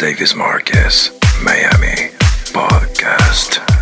Davis Marquez, Miami Podcast.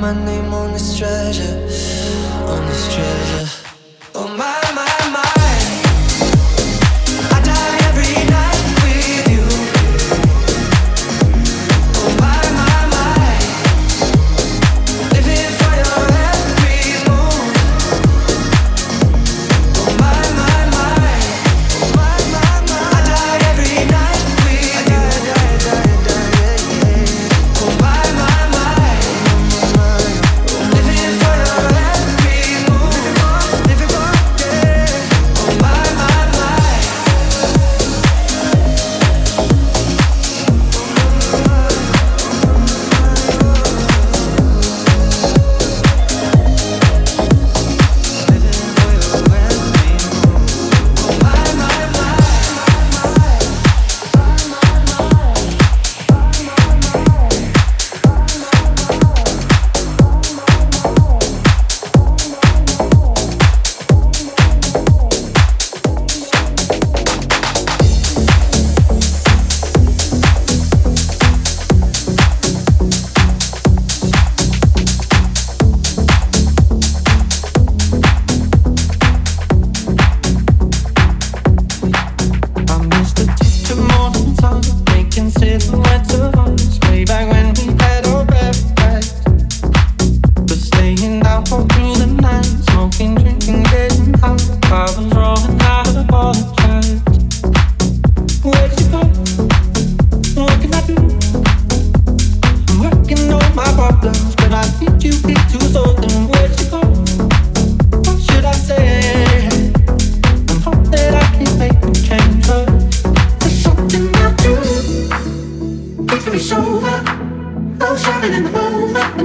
my name on this treasure.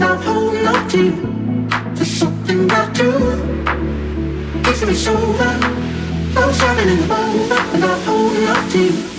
I'm holding on to. you There's something about you. Kissing me shoulder. No shining in the moment. I'm holding on to. you.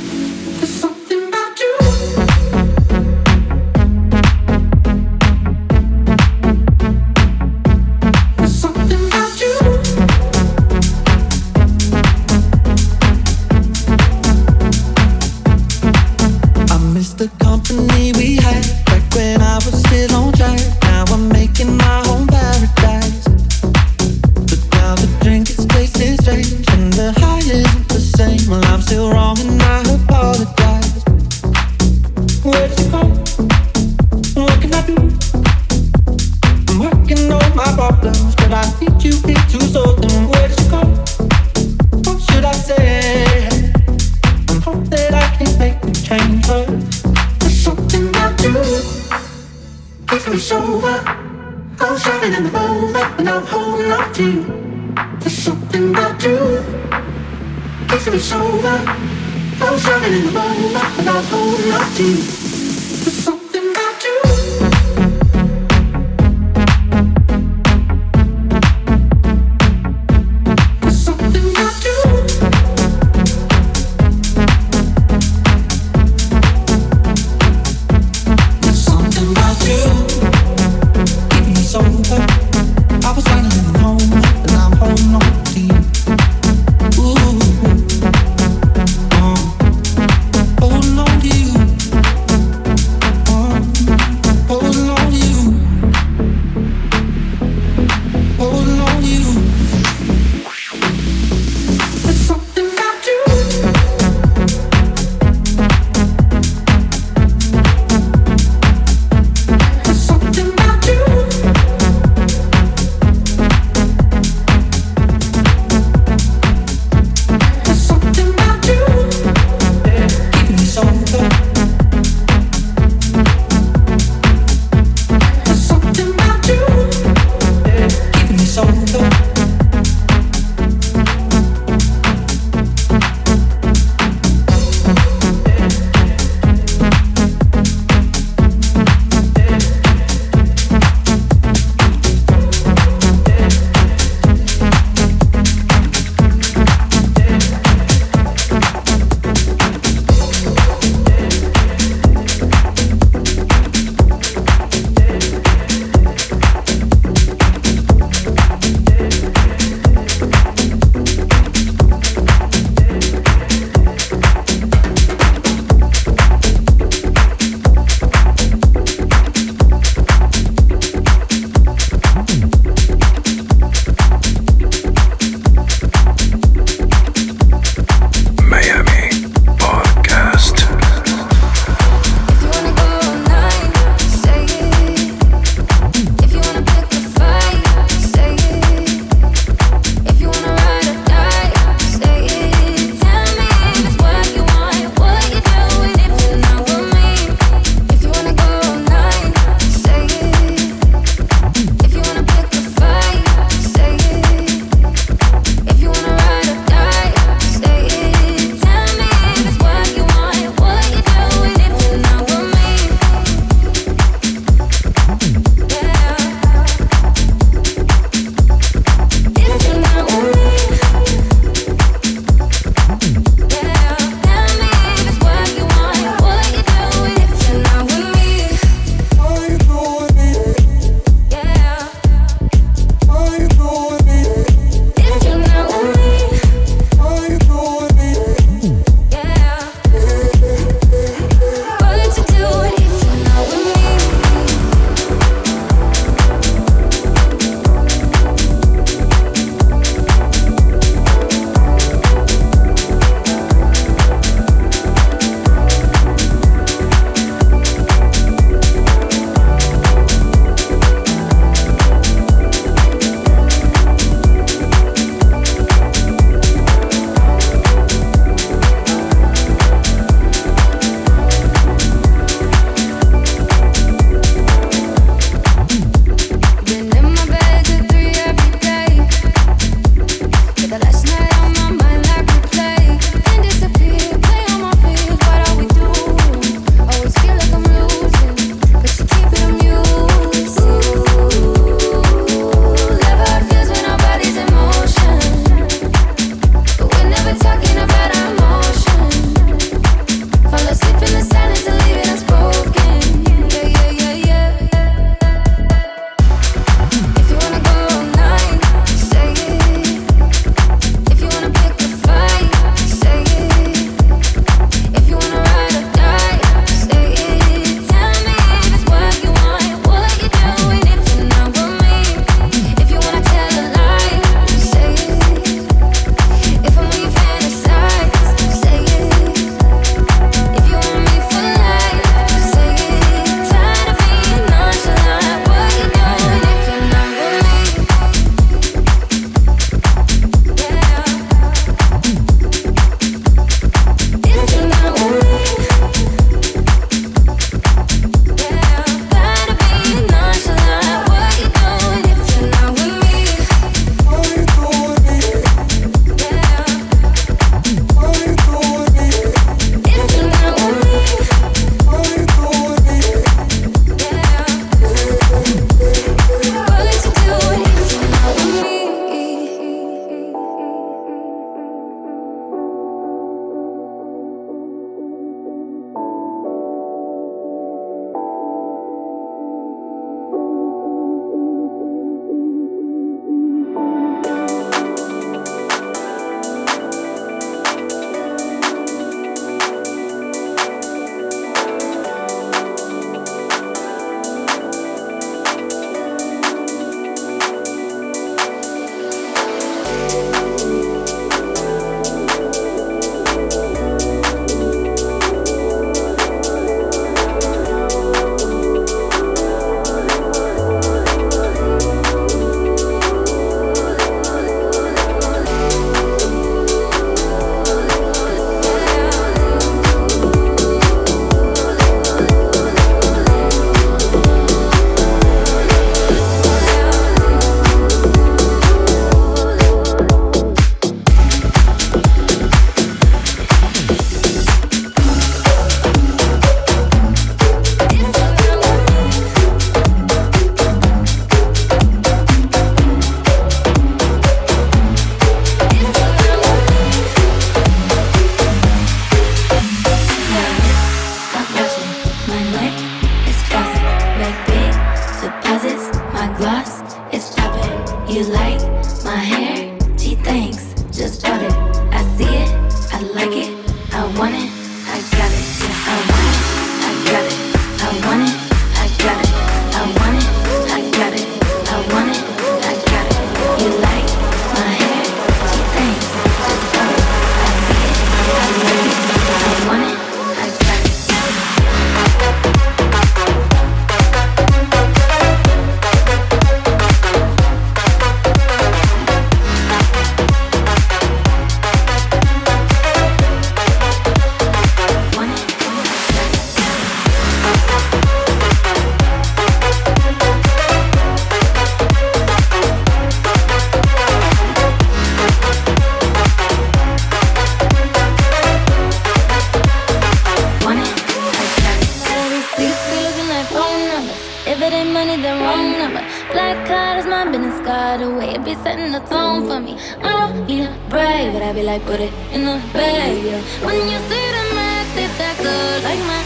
be setting the tone for me. I don't need a break, but I be like, put it in the bag, yeah. When you see the max, it's that good, like my,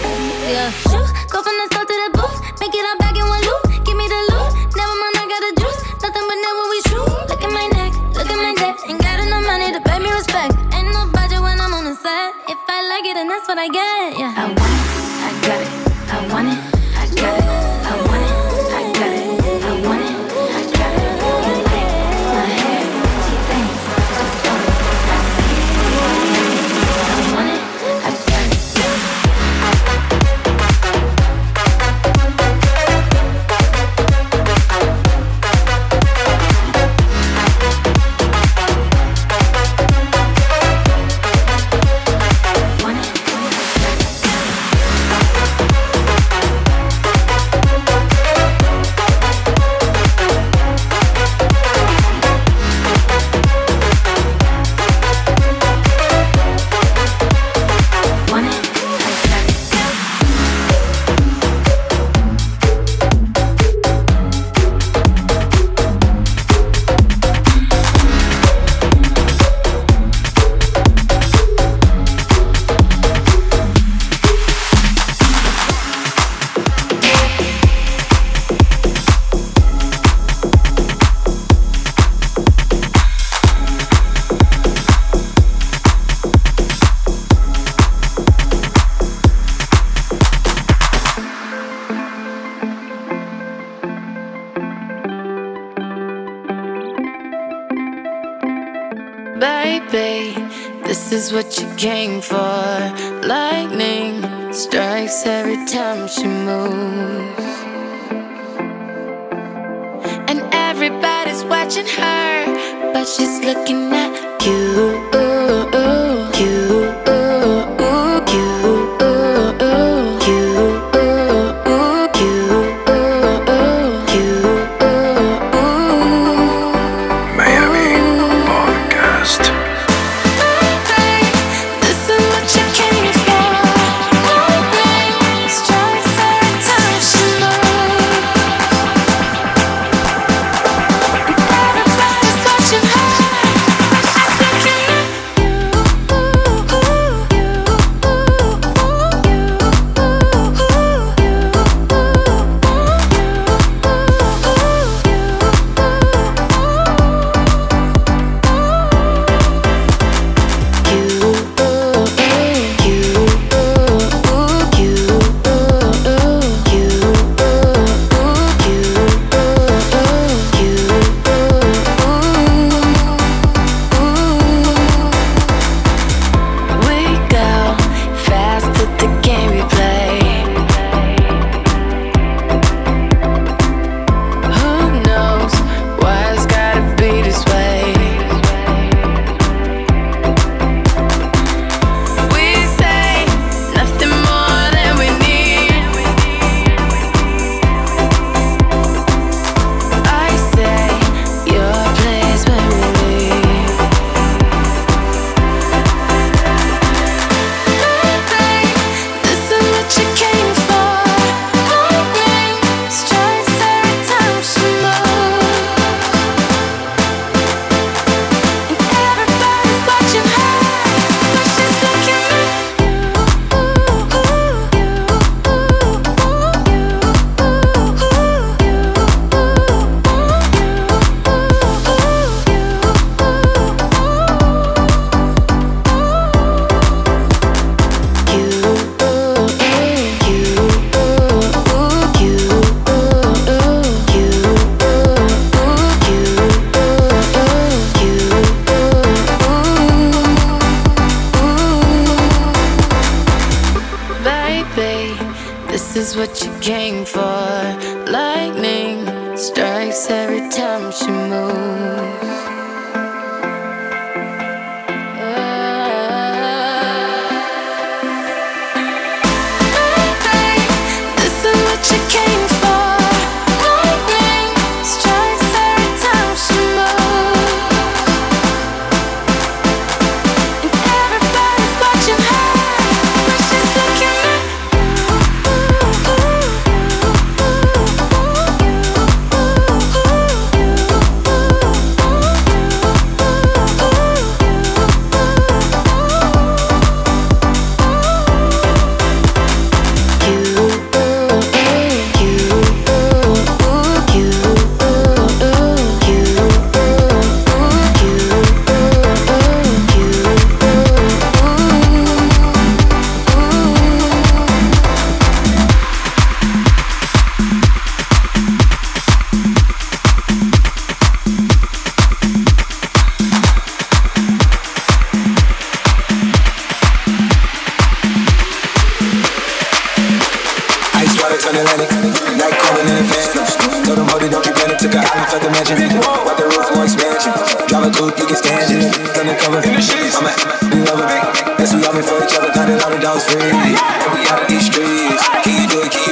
yeah. Shoot, go from the south to the booth, make it all back in one loop. Give me the loot, never mind, I got the juice. Nothing but never we true. Look at my neck, look at my debt. Ain't got enough money to pay me respect. Ain't no budget when I'm on the set. If I like it, then that's what I get, yeah. I want it, I got it, I want it. Atlantic. Like calling in advance. Told them, hold it, don't you panic. Took a island, felt the mansion. Wipe the roof for expansion. Drive a coupe, you can stand it. Undercover. I'm a in love with Guess we all been for each other. Counted all the dogs free. And we out of these streets. Can you do it? Can you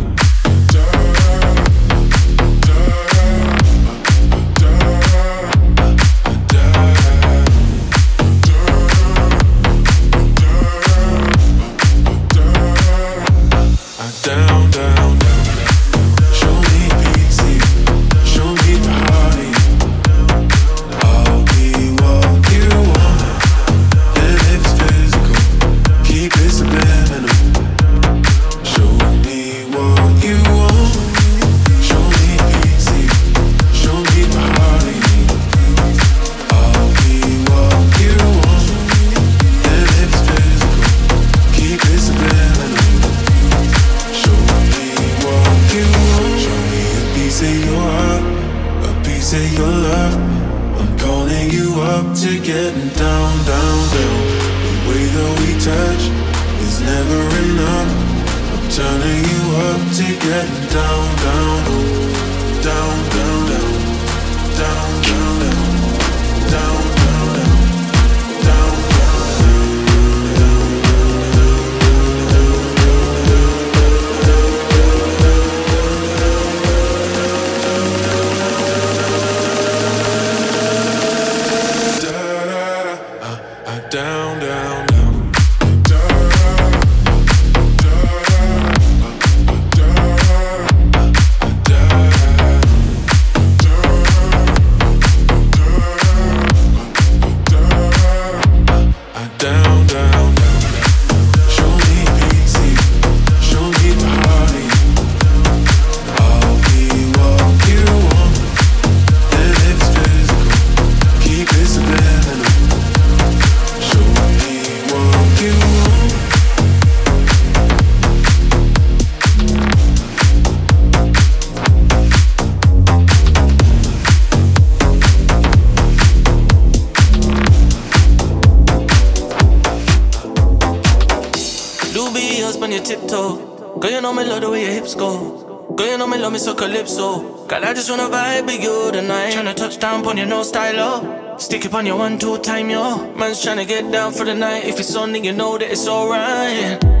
on your one, two time, yo. Man's trying to get down for the night. If it's on, then you know that it's alright.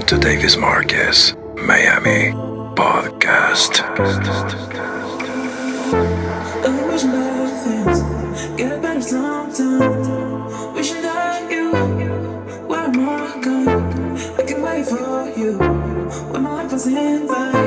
listening to Davis Marquez, Miami Podcast. Get better sometimes. Wishing that you were more. I can wait for you when my life was in.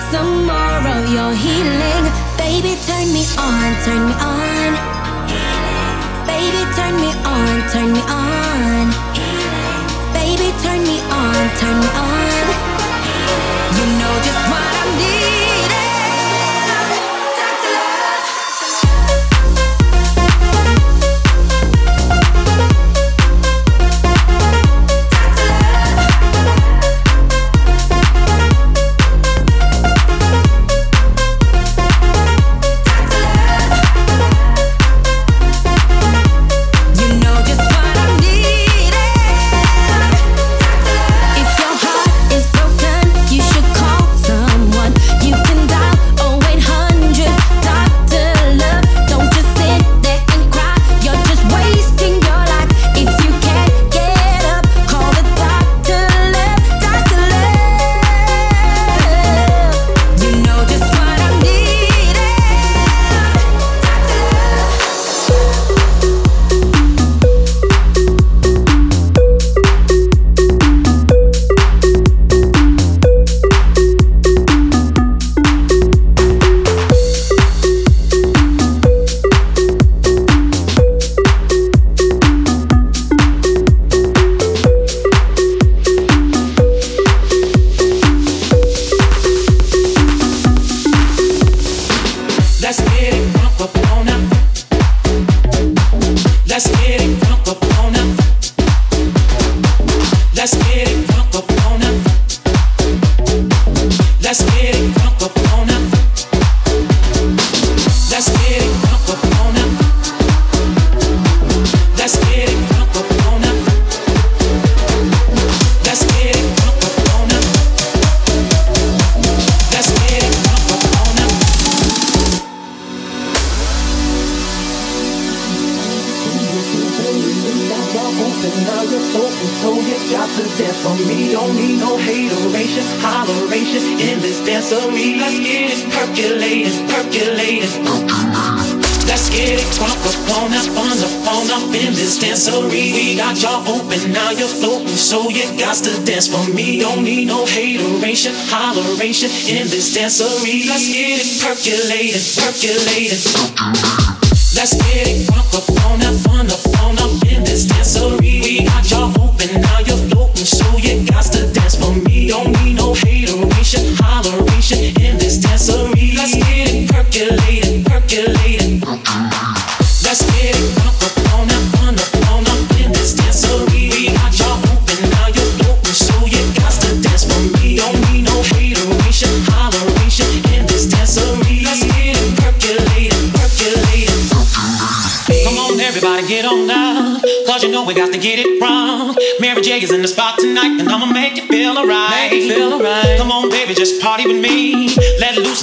need some more of your healing. Baby, turn me on, turn me on. Baby, turn me on, turn me on. Baby, turn me on, turn me on. You know just what I need.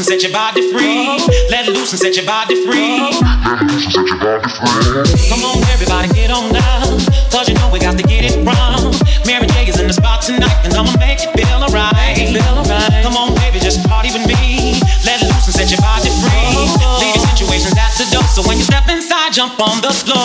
set your body free. Let loose and set your body free. Let loose and set your body free. Come on, everybody, get on down. Cause you know we got to get it wrong. Mary J is in the spot tonight, and I'ma make it feel alright. Come on, baby, just party with me. Let it loose and set your body free. Leave your situations at the door. So when you step inside, jump on the floor.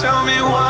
Tell me what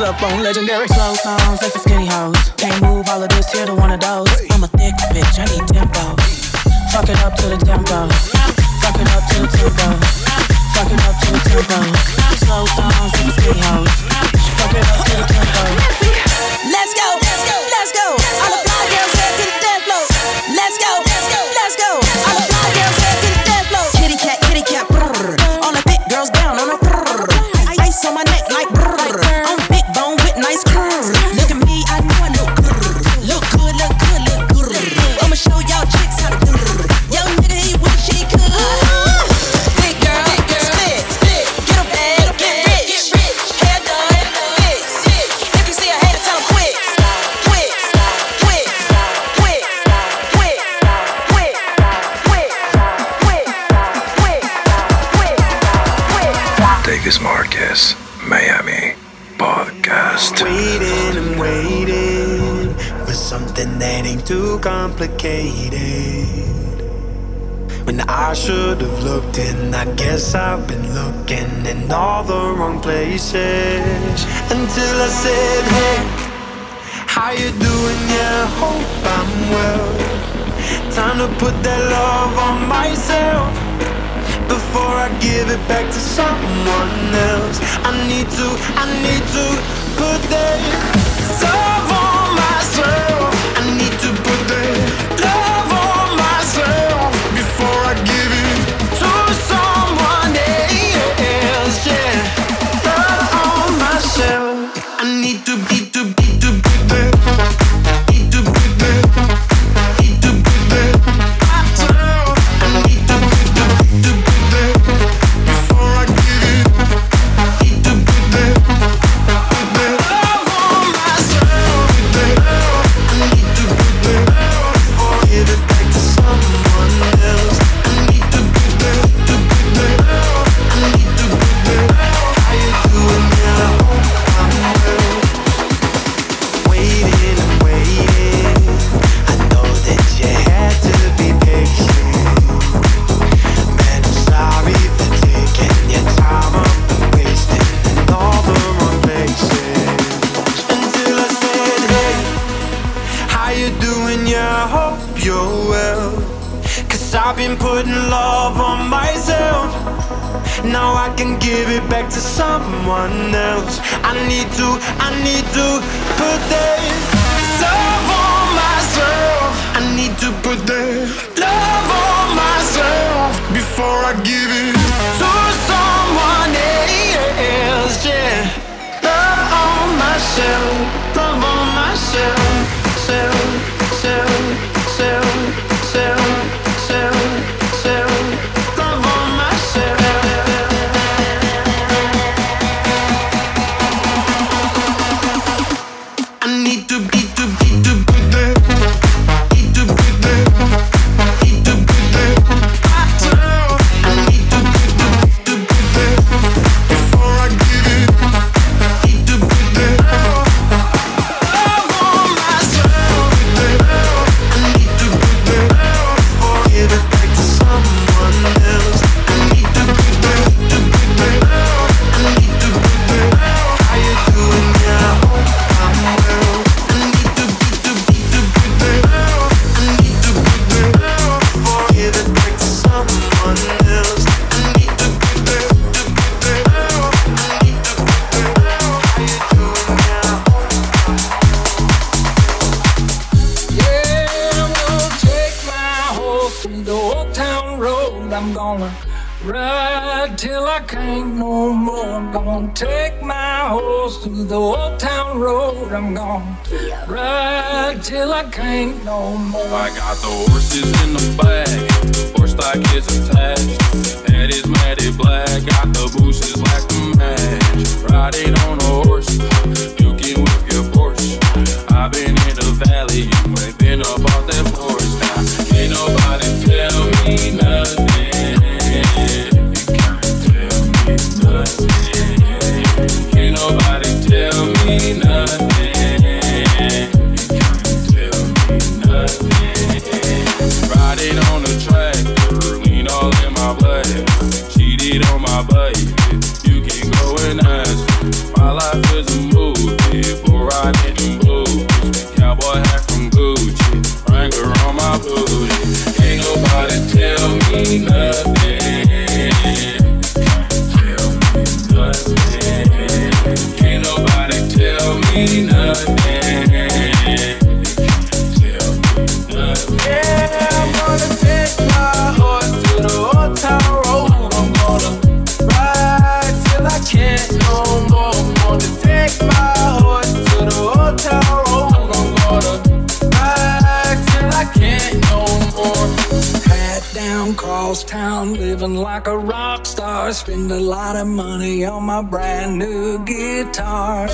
Up on legendary? Slow songs like the skinny hoes. Can't move all of this here to one of those. I'm a thick bitch, I need tempo. Fuck it up to the tempo. Fuck it up to the tempo. Fuck it up to the tempo. Slow songs like the skinny hoes. Fuck it up to the tempo. Let's go, let's go, let's go. All the fly girls head to the dance floor. Let's go, let's go, let's go. too complicated. When I should have looked in, I guess I've been looking in all the wrong places. Until I said, Hey, how you doing? Yeah, hope I'm well. Time to put that love on myself before I give it back to someone else. I need to, I need to put that. before I give it to someone else. Yeah, love on myself, love on myself.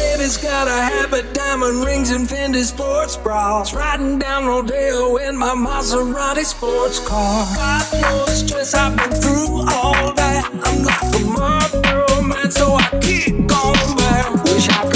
baby's got a habit, diamond rings and Fendi sports bras. Riding down Rodeo in my Maserati sports car. God knows stress I've been through all that. I'm not from my girl, man, so I keep going back. Wish I could.